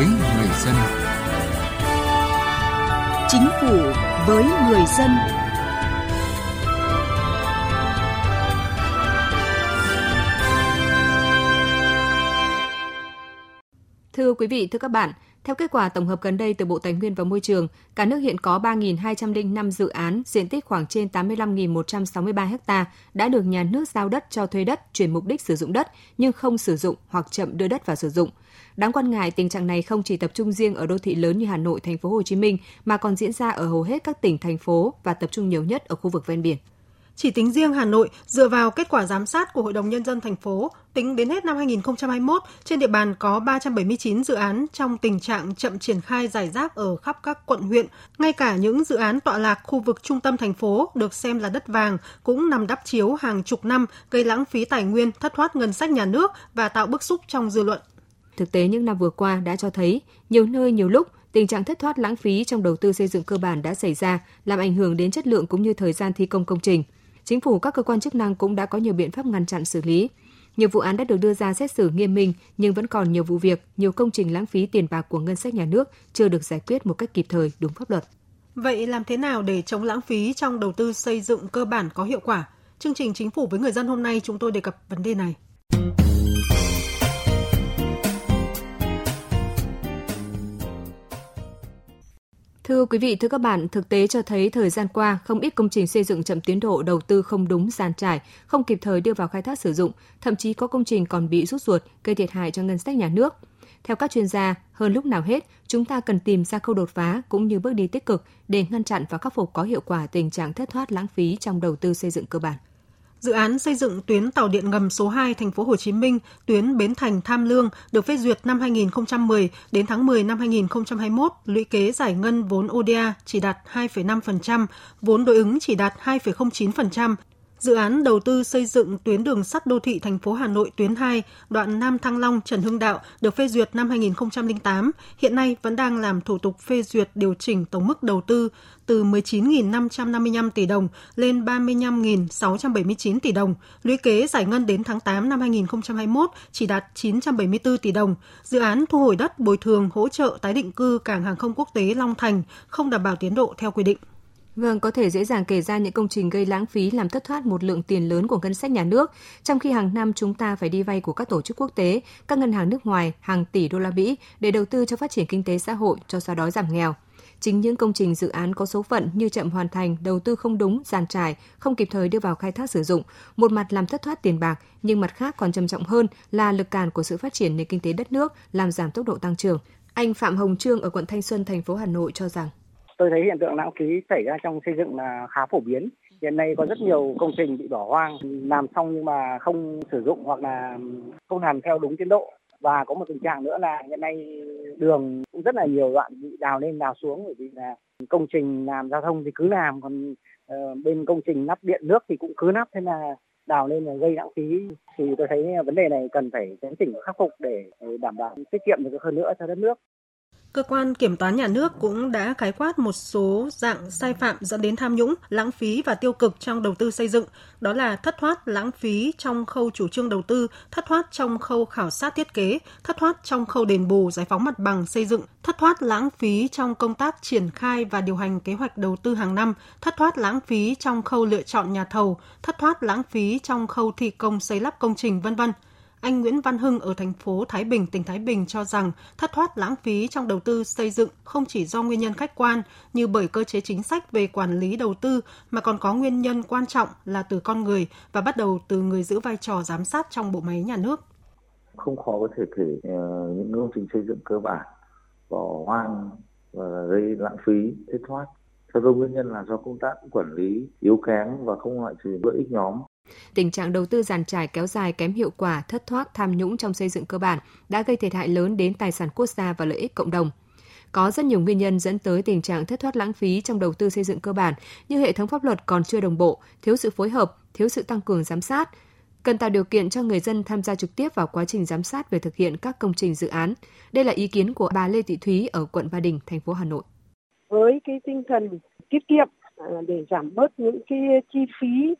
với người dân. Chính phủ với người dân. Thưa quý vị, thưa các bạn, theo kết quả tổng hợp gần đây từ Bộ Tài nguyên và Môi trường, cả nước hiện có 3.205 dự án diện tích khoảng trên 85.163 ha đã được nhà nước giao đất cho thuê đất, chuyển mục đích sử dụng đất nhưng không sử dụng hoặc chậm đưa đất vào sử dụng. Đáng quan ngại, tình trạng này không chỉ tập trung riêng ở đô thị lớn như Hà Nội, thành phố Hồ Chí Minh mà còn diễn ra ở hầu hết các tỉnh thành phố và tập trung nhiều nhất ở khu vực ven biển. Chỉ tính riêng Hà Nội, dựa vào kết quả giám sát của Hội đồng Nhân dân thành phố, tính đến hết năm 2021, trên địa bàn có 379 dự án trong tình trạng chậm triển khai giải rác ở khắp các quận huyện. Ngay cả những dự án tọa lạc khu vực trung tâm thành phố được xem là đất vàng cũng nằm đắp chiếu hàng chục năm, gây lãng phí tài nguyên, thất thoát ngân sách nhà nước và tạo bức xúc trong dư luận. Thực tế những năm vừa qua đã cho thấy, nhiều nơi nhiều lúc tình trạng thất thoát lãng phí trong đầu tư xây dựng cơ bản đã xảy ra, làm ảnh hưởng đến chất lượng cũng như thời gian thi công công trình. Chính phủ các cơ quan chức năng cũng đã có nhiều biện pháp ngăn chặn xử lý. Nhiều vụ án đã được đưa ra xét xử nghiêm minh, nhưng vẫn còn nhiều vụ việc, nhiều công trình lãng phí tiền bạc của ngân sách nhà nước chưa được giải quyết một cách kịp thời, đúng pháp luật. Vậy làm thế nào để chống lãng phí trong đầu tư xây dựng cơ bản có hiệu quả? Chương trình Chính phủ với người dân hôm nay chúng tôi đề cập vấn đề này. Thưa quý vị, thưa các bạn, thực tế cho thấy thời gian qua không ít công trình xây dựng chậm tiến độ đầu tư không đúng gian trải, không kịp thời đưa vào khai thác sử dụng, thậm chí có công trình còn bị rút ruột, gây thiệt hại cho ngân sách nhà nước. Theo các chuyên gia, hơn lúc nào hết, chúng ta cần tìm ra câu đột phá cũng như bước đi tích cực để ngăn chặn và khắc phục có hiệu quả tình trạng thất thoát lãng phí trong đầu tư xây dựng cơ bản. Dự án xây dựng tuyến tàu điện ngầm số 2 thành phố Hồ Chí Minh, tuyến Bến Thành Tham Lương được phê duyệt năm 2010 đến tháng 10 năm 2021, lũy kế giải ngân vốn ODA chỉ đạt 2,5%, vốn đối ứng chỉ đạt 2,09%, Dự án đầu tư xây dựng tuyến đường sắt đô thị thành phố Hà Nội tuyến 2, đoạn Nam Thăng Long Trần Hưng Đạo được phê duyệt năm 2008, hiện nay vẫn đang làm thủ tục phê duyệt điều chỉnh tổng mức đầu tư từ 19.555 tỷ đồng lên 35.679 tỷ đồng. Lũy kế giải ngân đến tháng 8 năm 2021 chỉ đạt 974 tỷ đồng. Dự án thu hồi đất bồi thường hỗ trợ tái định cư cảng hàng không quốc tế Long Thành không đảm bảo tiến độ theo quy định. Vâng, có thể dễ dàng kể ra những công trình gây lãng phí làm thất thoát một lượng tiền lớn của ngân sách nhà nước, trong khi hàng năm chúng ta phải đi vay của các tổ chức quốc tế, các ngân hàng nước ngoài hàng tỷ đô la Mỹ để đầu tư cho phát triển kinh tế xã hội, cho xóa đói giảm nghèo. Chính những công trình dự án có số phận như chậm hoàn thành, đầu tư không đúng, giàn trải, không kịp thời đưa vào khai thác sử dụng, một mặt làm thất thoát tiền bạc, nhưng mặt khác còn trầm trọng hơn là lực cản của sự phát triển nền kinh tế đất nước, làm giảm tốc độ tăng trưởng. Anh Phạm Hồng Trương ở quận Thanh Xuân, thành phố Hà Nội cho rằng tôi thấy hiện tượng lãng phí xảy ra trong xây dựng là khá phổ biến. Hiện nay có rất nhiều công trình bị bỏ hoang làm xong nhưng mà không sử dụng hoặc là không làm theo đúng tiến độ. Và có một tình trạng nữa là hiện nay đường cũng rất là nhiều đoạn bị đào lên đào xuống bởi vì là công trình làm giao thông thì cứ làm còn uh, bên công trình lắp điện nước thì cũng cứ lắp thế là đào lên là gây lãng phí thì tôi thấy vấn đề này cần phải chấn chỉnh khắc phục để ờ, đảm bảo tiết kiệm được hơn nữa cho đất nước. Cơ quan kiểm toán nhà nước cũng đã khái quát một số dạng sai phạm dẫn đến tham nhũng, lãng phí và tiêu cực trong đầu tư xây dựng, đó là thất thoát lãng phí trong khâu chủ trương đầu tư, thất thoát trong khâu khảo sát thiết kế, thất thoát trong khâu đền bù giải phóng mặt bằng xây dựng, thất thoát lãng phí trong công tác triển khai và điều hành kế hoạch đầu tư hàng năm, thất thoát lãng phí trong khâu lựa chọn nhà thầu, thất thoát lãng phí trong khâu thi công xây lắp công trình vân vân. Anh Nguyễn Văn Hưng ở thành phố Thái Bình, tỉnh Thái Bình cho rằng thất thoát lãng phí trong đầu tư xây dựng không chỉ do nguyên nhân khách quan như bởi cơ chế chính sách về quản lý đầu tư mà còn có nguyên nhân quan trọng là từ con người và bắt đầu từ người giữ vai trò giám sát trong bộ máy nhà nước. Không khó có thể kể ờ, những công trình xây dựng cơ bản bỏ hoang và gây lãng phí thất thoát theo tôi nguyên nhân là do công tác quản lý yếu kém và không loại trừ lợi ích nhóm Tình trạng đầu tư giàn trải kéo dài kém hiệu quả, thất thoát, tham nhũng trong xây dựng cơ bản đã gây thiệt hại lớn đến tài sản quốc gia và lợi ích cộng đồng. Có rất nhiều nguyên nhân dẫn tới tình trạng thất thoát lãng phí trong đầu tư xây dựng cơ bản như hệ thống pháp luật còn chưa đồng bộ, thiếu sự phối hợp, thiếu sự tăng cường giám sát, cần tạo điều kiện cho người dân tham gia trực tiếp vào quá trình giám sát về thực hiện các công trình dự án. Đây là ý kiến của bà Lê Thị Thúy ở quận Ba Đình, thành phố Hà Nội. Với cái tinh thần tiết kiệm à, để giảm bớt những cái chi phí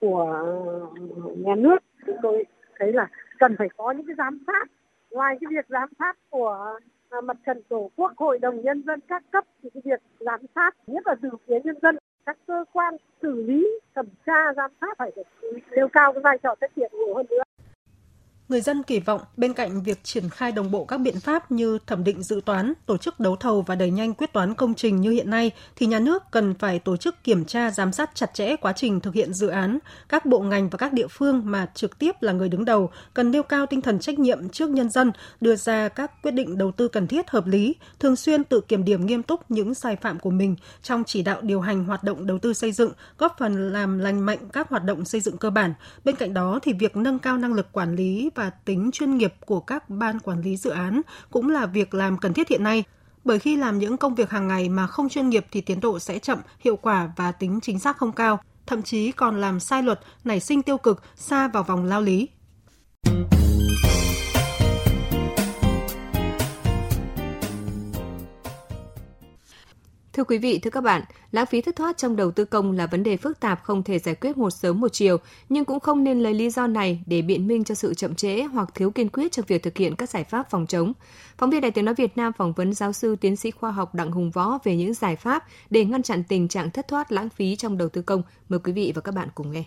của ờ, nhà nước. Chúng tôi thấy là cần phải có những cái giám sát. Ngoài cái việc giám sát của ờ, mặt trận tổ quốc, hội đồng nhân dân các cấp thì cái việc giám sát, nhất là từ phía nhân dân, các cơ quan xử lý, thẩm tra, giám sát phải được nêu cao cái vai trò trách nhiệm nhiều hơn nữa. Người dân kỳ vọng bên cạnh việc triển khai đồng bộ các biện pháp như thẩm định dự toán, tổ chức đấu thầu và đẩy nhanh quyết toán công trình như hiện nay, thì nhà nước cần phải tổ chức kiểm tra giám sát chặt chẽ quá trình thực hiện dự án. Các bộ ngành và các địa phương mà trực tiếp là người đứng đầu cần nêu cao tinh thần trách nhiệm trước nhân dân, đưa ra các quyết định đầu tư cần thiết hợp lý, thường xuyên tự kiểm điểm nghiêm túc những sai phạm của mình trong chỉ đạo điều hành hoạt động đầu tư xây dựng, góp phần làm lành mạnh các hoạt động xây dựng cơ bản. Bên cạnh đó thì việc nâng cao năng lực quản lý và tính chuyên nghiệp của các ban quản lý dự án cũng là việc làm cần thiết hiện nay. Bởi khi làm những công việc hàng ngày mà không chuyên nghiệp thì tiến độ sẽ chậm, hiệu quả và tính chính xác không cao, thậm chí còn làm sai luật, nảy sinh tiêu cực, xa vào vòng lao lý. Thưa quý vị, thưa các bạn, lãng phí thất thoát trong đầu tư công là vấn đề phức tạp không thể giải quyết một sớm một chiều, nhưng cũng không nên lấy lý do này để biện minh cho sự chậm trễ hoặc thiếu kiên quyết trong việc thực hiện các giải pháp phòng chống. Phóng viên Đài tiếng nói Việt Nam phỏng vấn giáo sư tiến sĩ khoa học Đặng Hùng Võ về những giải pháp để ngăn chặn tình trạng thất thoát lãng phí trong đầu tư công. Mời quý vị và các bạn cùng nghe.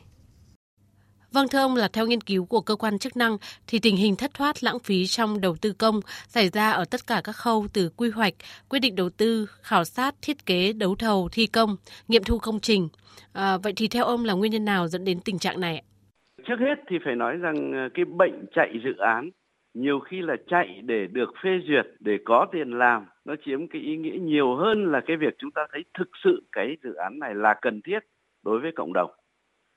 Vâng thưa ông là theo nghiên cứu của cơ quan chức năng thì tình hình thất thoát lãng phí trong đầu tư công xảy ra ở tất cả các khâu từ quy hoạch, quyết định đầu tư, khảo sát, thiết kế, đấu thầu, thi công, nghiệm thu công trình. À, vậy thì theo ông là nguyên nhân nào dẫn đến tình trạng này? Trước hết thì phải nói rằng ờ, cái bệnh chạy dự án nhiều khi là chạy để được phê duyệt để có tiền làm nó chiếm cái ý nghĩa nhiều hơn là cái việc chúng ta thấy thực sự cái dự án này là cần thiết đối với cộng đồng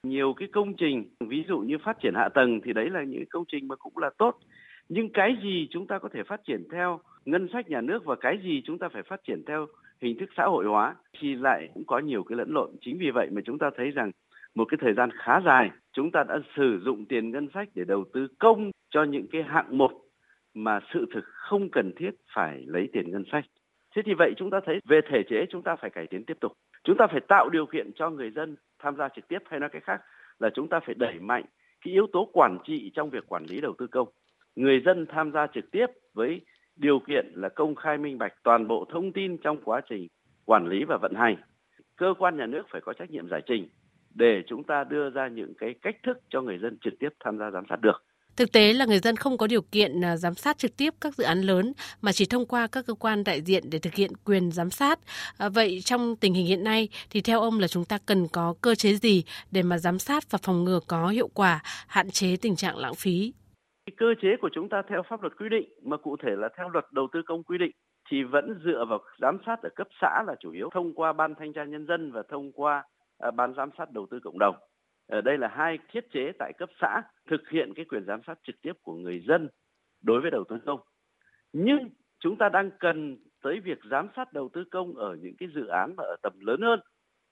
nhiều cái công trình, ví dụ như phát triển hạ tầng thì đấy là những công trình mà cũng là tốt. Nhưng cái gì chúng ta có thể phát triển theo ngân sách nhà nước và cái gì chúng ta phải phát triển theo hình thức xã hội hóa thì lại cũng có nhiều cái lẫn lộn. Chính vì vậy mà chúng ta thấy rằng một cái thời gian khá dài, chúng ta đã sử dụng tiền ngân sách để đầu tư công cho những cái hạng mục mà sự thực không cần thiết phải lấy tiền ngân sách thế thì vậy chúng ta thấy về thể chế chúng ta phải cải tiến tiếp tục. Chúng ta phải tạo điều kiện cho người dân tham gia trực tiếp hay nói cách khác là chúng ta phải đẩy mạnh cái yếu tố quản trị trong việc quản lý đầu tư công. Người dân tham gia trực tiếp với điều kiện là công khai minh bạch toàn bộ thông tin trong quá trình quản lý và vận hành. Cơ quan nhà nước phải có trách nhiệm giải trình để chúng ta đưa ra những cái cách thức cho người dân trực tiếp tham gia giám sát được. Thực tế là người dân không có điều kiện à, giám sát trực tiếp các dự án lớn mà chỉ thông qua các cơ quan đại diện để thực hiện quyền giám sát. À, vậy trong tình hình hiện nay thì theo ông là chúng ta cần có cơ chế gì để mà giám sát và phòng ngừa có hiệu quả, hạn chế tình trạng lãng phí? Cơ chế của chúng ta theo pháp luật quy định mà cụ thể là theo luật đầu tư công quy định thì vẫn dựa vào giám sát ở cấp xã là chủ yếu thông qua ban thanh tra nhân dân và thông qua à, ban giám sát đầu tư cộng đồng Ờ, đây là hai thiết chế tại cấp xã thực hiện cái quyền giám sát trực tiếp của người dân đối với đầu tư công. Nhưng chúng ta đang cần tới việc giám sát đầu tư công ở những cái dự án mà ở tầm lớn hơn,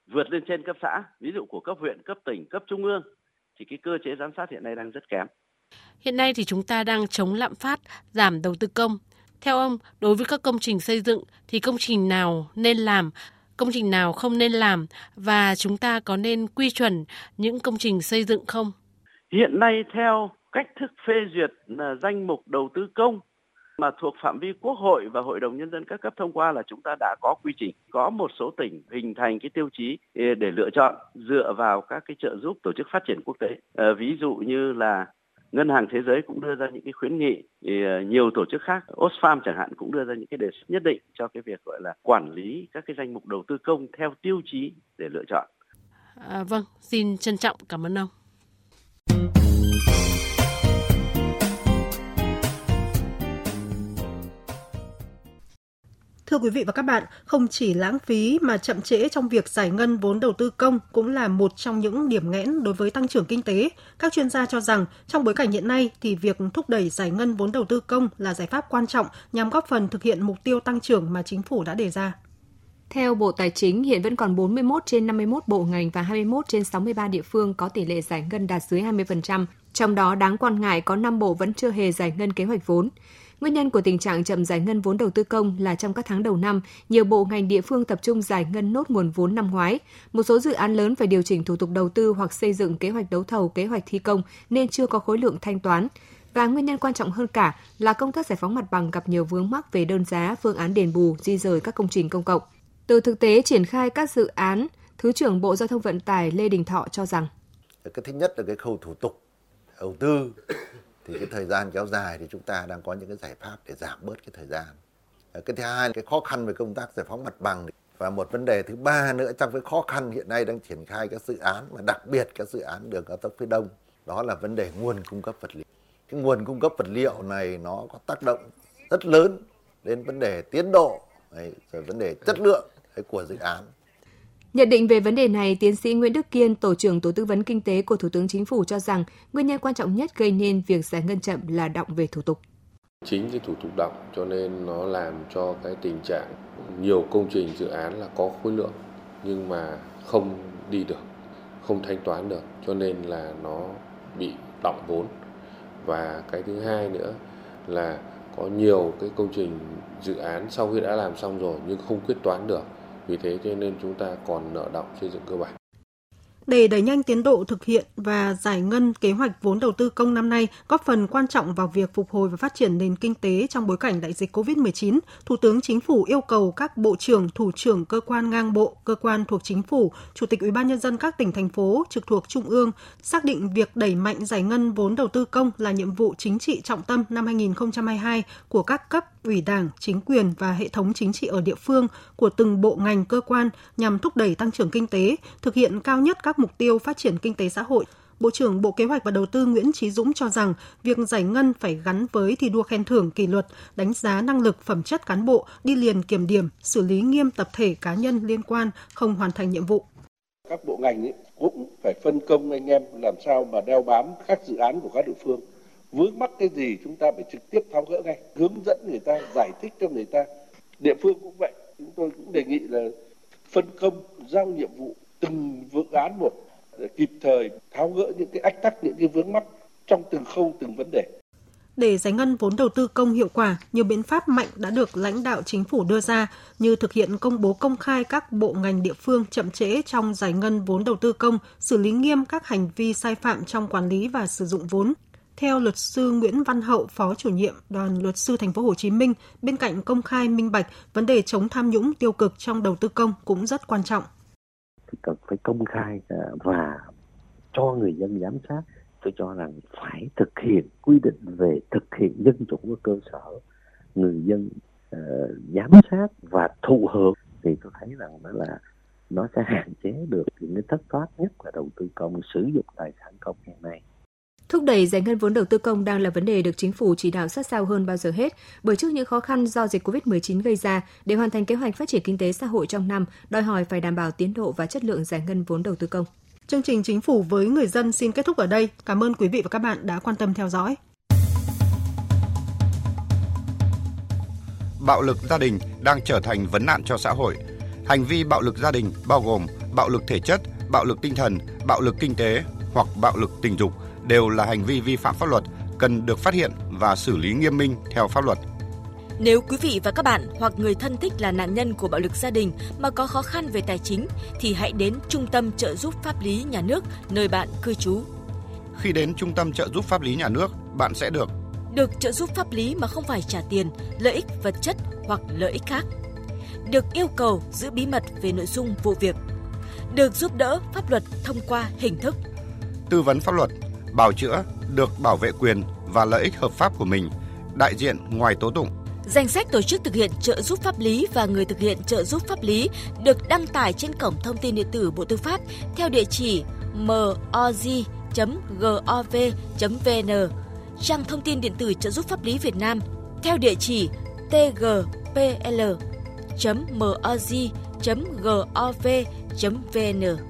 vượt lên trên cấp xã, ví dụ của cấp huyện, cấp tỉnh, cấp trung ương, thì cái cơ chế giám sát hiện nay đang rất kém. Hiện nay thì chúng ta đang chống lạm phát, giảm đầu tư công. Theo ông, đối với các công trình xây dựng thì công trình nào nên làm? Công trình nào không nên làm và chúng ta có nên quy chuẩn những công trình xây dựng không? Hiện nay theo cách thức phê duyệt là danh mục đầu tư công mà thuộc phạm vi quốc hội và hội đồng nhân dân các cấp thông qua là chúng ta đã có quy trình có một số tỉnh hình thành cái tiêu chí à, để lựa chọn dựa vào các cái trợ giúp tổ chức phát triển quốc tế à, ví dụ như là ngân hàng thế giới cũng đưa ra những cái khuyến nghị thì ờ, nhiều tổ chức khác Oxfam chẳng hạn cũng đưa ra những cái đề xuất nhất định cho cái việc gọi là quản lý các cái danh mục đầu tư công theo tiêu chí để lựa chọn. À, vâng, xin trân trọng cảm ơn ông. Thưa quý vị và các bạn, không chỉ lãng phí mà chậm trễ trong việc giải ngân vốn đầu tư công cũng là một trong những điểm nghẽn đối với tăng trưởng kinh tế. Các chuyên gia cho rằng trong bối cảnh hiện nay thì việc thúc đẩy giải ngân vốn đầu tư công là giải pháp quan trọng nhằm góp phần thực hiện mục tiêu tăng trưởng mà chính phủ đã đề ra. Theo Bộ Tài chính, hiện vẫn còn 41 trên 51 bộ ngành và 21 trên 63 địa phương có tỷ lệ giải ngân đạt dưới 20%. Trong đó đáng quan ngại có 5 bộ vẫn chưa hề giải ngân kế hoạch vốn. Nguyên nhân của tình trạng chậm giải ngân vốn đầu tư công là trong các tháng đầu năm, nhiều bộ ngành địa phương tập trung giải ngân nốt nguồn vốn năm ngoái. Một số dự án lớn phải điều chỉnh thủ tục đầu tư hoặc xây dựng kế hoạch đấu thầu, kế hoạch thi công nên chưa có khối lượng thanh toán. Và nguyên nhân quan trọng hơn cả là công tác giải phóng mặt bằng gặp nhiều vướng mắc về đơn giá, phương án đền bù, di rời các công trình công cộng. Từ thực tế triển khai các dự án, Thứ trưởng Bộ Giao thông Vận tải Lê Đình Thọ cho rằng cái thứ nhất là cái khâu thủ tục đầu tư thì cái thời gian kéo dài thì chúng ta đang có những cái giải pháp để giảm bớt cái thời gian. Ờ, cái thứ hai là cái khó khăn về công tác giải phóng mặt bằng. Và một vấn đề thứ ba nữa, trong cái khó khăn hiện nay đang triển khai các dự án mà đặc biệt các dự án đường cao tốc phía đông, đó là vấn đề nguồn cung cấp vật liệu. Cái nguồn cung cấp vật liệu này nó có tác động rất lớn đến vấn đề tiến độ rồi vấn đề chất lượng của dự án. Nhận định về vấn đề này, tiến sĩ Nguyễn Đức Kiên, Tổ trưởng Tổ tư vấn Kinh tế của Thủ tướng Chính phủ cho rằng nguyên nhân quan trọng nhất gây nên việc giải ngân chậm là động về thủ tục. Chính cái thủ tục động cho nên nó làm cho cái tình trạng nhiều công trình dự án là có khối lượng nhưng mà không đi được, không thanh toán được cho nên là nó bị động vốn. Và cái thứ hai nữa là có nhiều cái công trình dự án sau khi đã làm xong rồi nhưng không quyết toán được vì thế cho nên chúng ta còn nợ động xây dựng cơ bản. Để đẩy nhanh tiến độ thực hiện và giải ngân kế hoạch vốn đầu tư công năm nay góp phần quan trọng vào việc phục hồi và phát triển nền kinh tế trong bối cảnh đại dịch COVID-19, Thủ tướng Chính phủ yêu cầu các bộ trưởng, thủ trưởng cơ quan ngang bộ, cơ quan thuộc chính phủ, chủ tịch Ủy ban nhân dân các tỉnh thành phố trực thuộc trung ương xác định việc đẩy mạnh giải ngân vốn đầu tư công là nhiệm vụ chính trị trọng tâm năm 2022 của các cấp ủy Đảng, chính quyền và hệ thống chính trị ở địa phương của từng bộ ngành cơ quan nhằm thúc đẩy tăng trưởng kinh tế, thực hiện cao nhất các mục tiêu phát triển kinh tế xã hội. Bộ trưởng Bộ Kế hoạch và Đầu tư Nguyễn Trí Dũng cho rằng việc giải ngân phải gắn với thi đua khen thưởng kỷ luật, đánh giá năng lực phẩm chất cán bộ, đi liền kiểm điểm, xử lý nghiêm tập thể cá nhân liên quan không hoàn thành nhiệm vụ. Các bộ ngành ấy cũng phải phân công anh em làm sao mà đeo bám các dự án của các địa phương vướng mắc cái gì chúng ta phải trực tiếp tháo gỡ ngay hướng dẫn người ta giải thích cho người ta địa phương cũng vậy chúng tôi cũng đề nghị là phân công giao nhiệm vụ từng dự án một để kịp thời tháo gỡ những cái ách tắc những cái vướng mắc trong từng khâu từng vấn đề để giải ngân vốn đầu tư công hiệu quả, nhiều biện pháp mạnh đã được lãnh đạo chính phủ đưa ra như thực hiện công bố công khai các bộ ngành địa phương chậm trễ trong giải ngân vốn đầu tư công, xử lý nghiêm các hành vi sai phạm trong quản lý và sử dụng vốn, theo luật sư Nguyễn Văn Hậu, Phó chủ nhiệm Đoàn luật sư Thành phố Hồ Chí Minh, bên cạnh công khai minh bạch, vấn đề chống tham nhũng tiêu cực trong đầu tư công cũng rất quan trọng. Thì cần phải công khai à, và cho người dân giám sát. Tôi cho rằng phải thực hiện quy định về thực hiện dân chủ ở cơ sở. Người dân uh, giám sát và thụ hưởng thì tôi thấy rằng đó là nó sẽ hạn chế được những cái thất thoát nhất là đầu tư công sử dụng tài sản công hiện nay. Thúc đẩy giải ngân vốn đầu tư công đang là vấn đề được chính phủ chỉ đạo sát sao hơn bao giờ hết, bởi trước những khó khăn do dịch COVID-19 gây ra, để hoàn thành kế hoạch phát triển kinh tế xã hội trong năm, đòi hỏi phải đảm bảo tiến độ và chất lượng giải ngân vốn đầu tư công. Chương trình Chính phủ với người dân xin kết thúc ở đây. Cảm ơn quý vị và các bạn đã quan tâm theo dõi. Bạo lực gia đình đang trở thành vấn nạn cho xã hội. Hành vi bạo lực gia đình bao gồm bạo lực thể chất, bạo lực tinh thần, bạo lực kinh tế hoặc bạo lực tình dục – đều là hành vi vi phạm pháp luật, cần được phát hiện và xử lý nghiêm minh theo pháp luật. Nếu quý vị và các bạn hoặc người thân thích là nạn nhân của bạo lực gia đình mà có khó khăn về tài chính thì hãy đến Trung tâm trợ giúp pháp lý nhà nước nơi bạn cư trú. Khi đến Trung tâm trợ giúp pháp lý nhà nước, bạn sẽ được được trợ giúp pháp lý mà không phải trả tiền, lợi ích vật chất hoặc lợi ích khác. Được yêu cầu giữ bí mật về nội dung vụ việc. Được giúp đỡ pháp luật thông qua hình thức tư vấn pháp luật bào chữa được bảo vệ quyền và lợi ích hợp pháp của mình, đại diện ngoài tố tụng. Danh sách tổ chức thực hiện trợ giúp pháp lý và người thực hiện trợ giúp pháp lý được đăng tải trên cổng thông tin điện tử Bộ Tư pháp theo địa chỉ moz.gov.vn, trang thông tin điện tử trợ giúp pháp lý Việt Nam theo địa chỉ tgpl.moz.gov.vn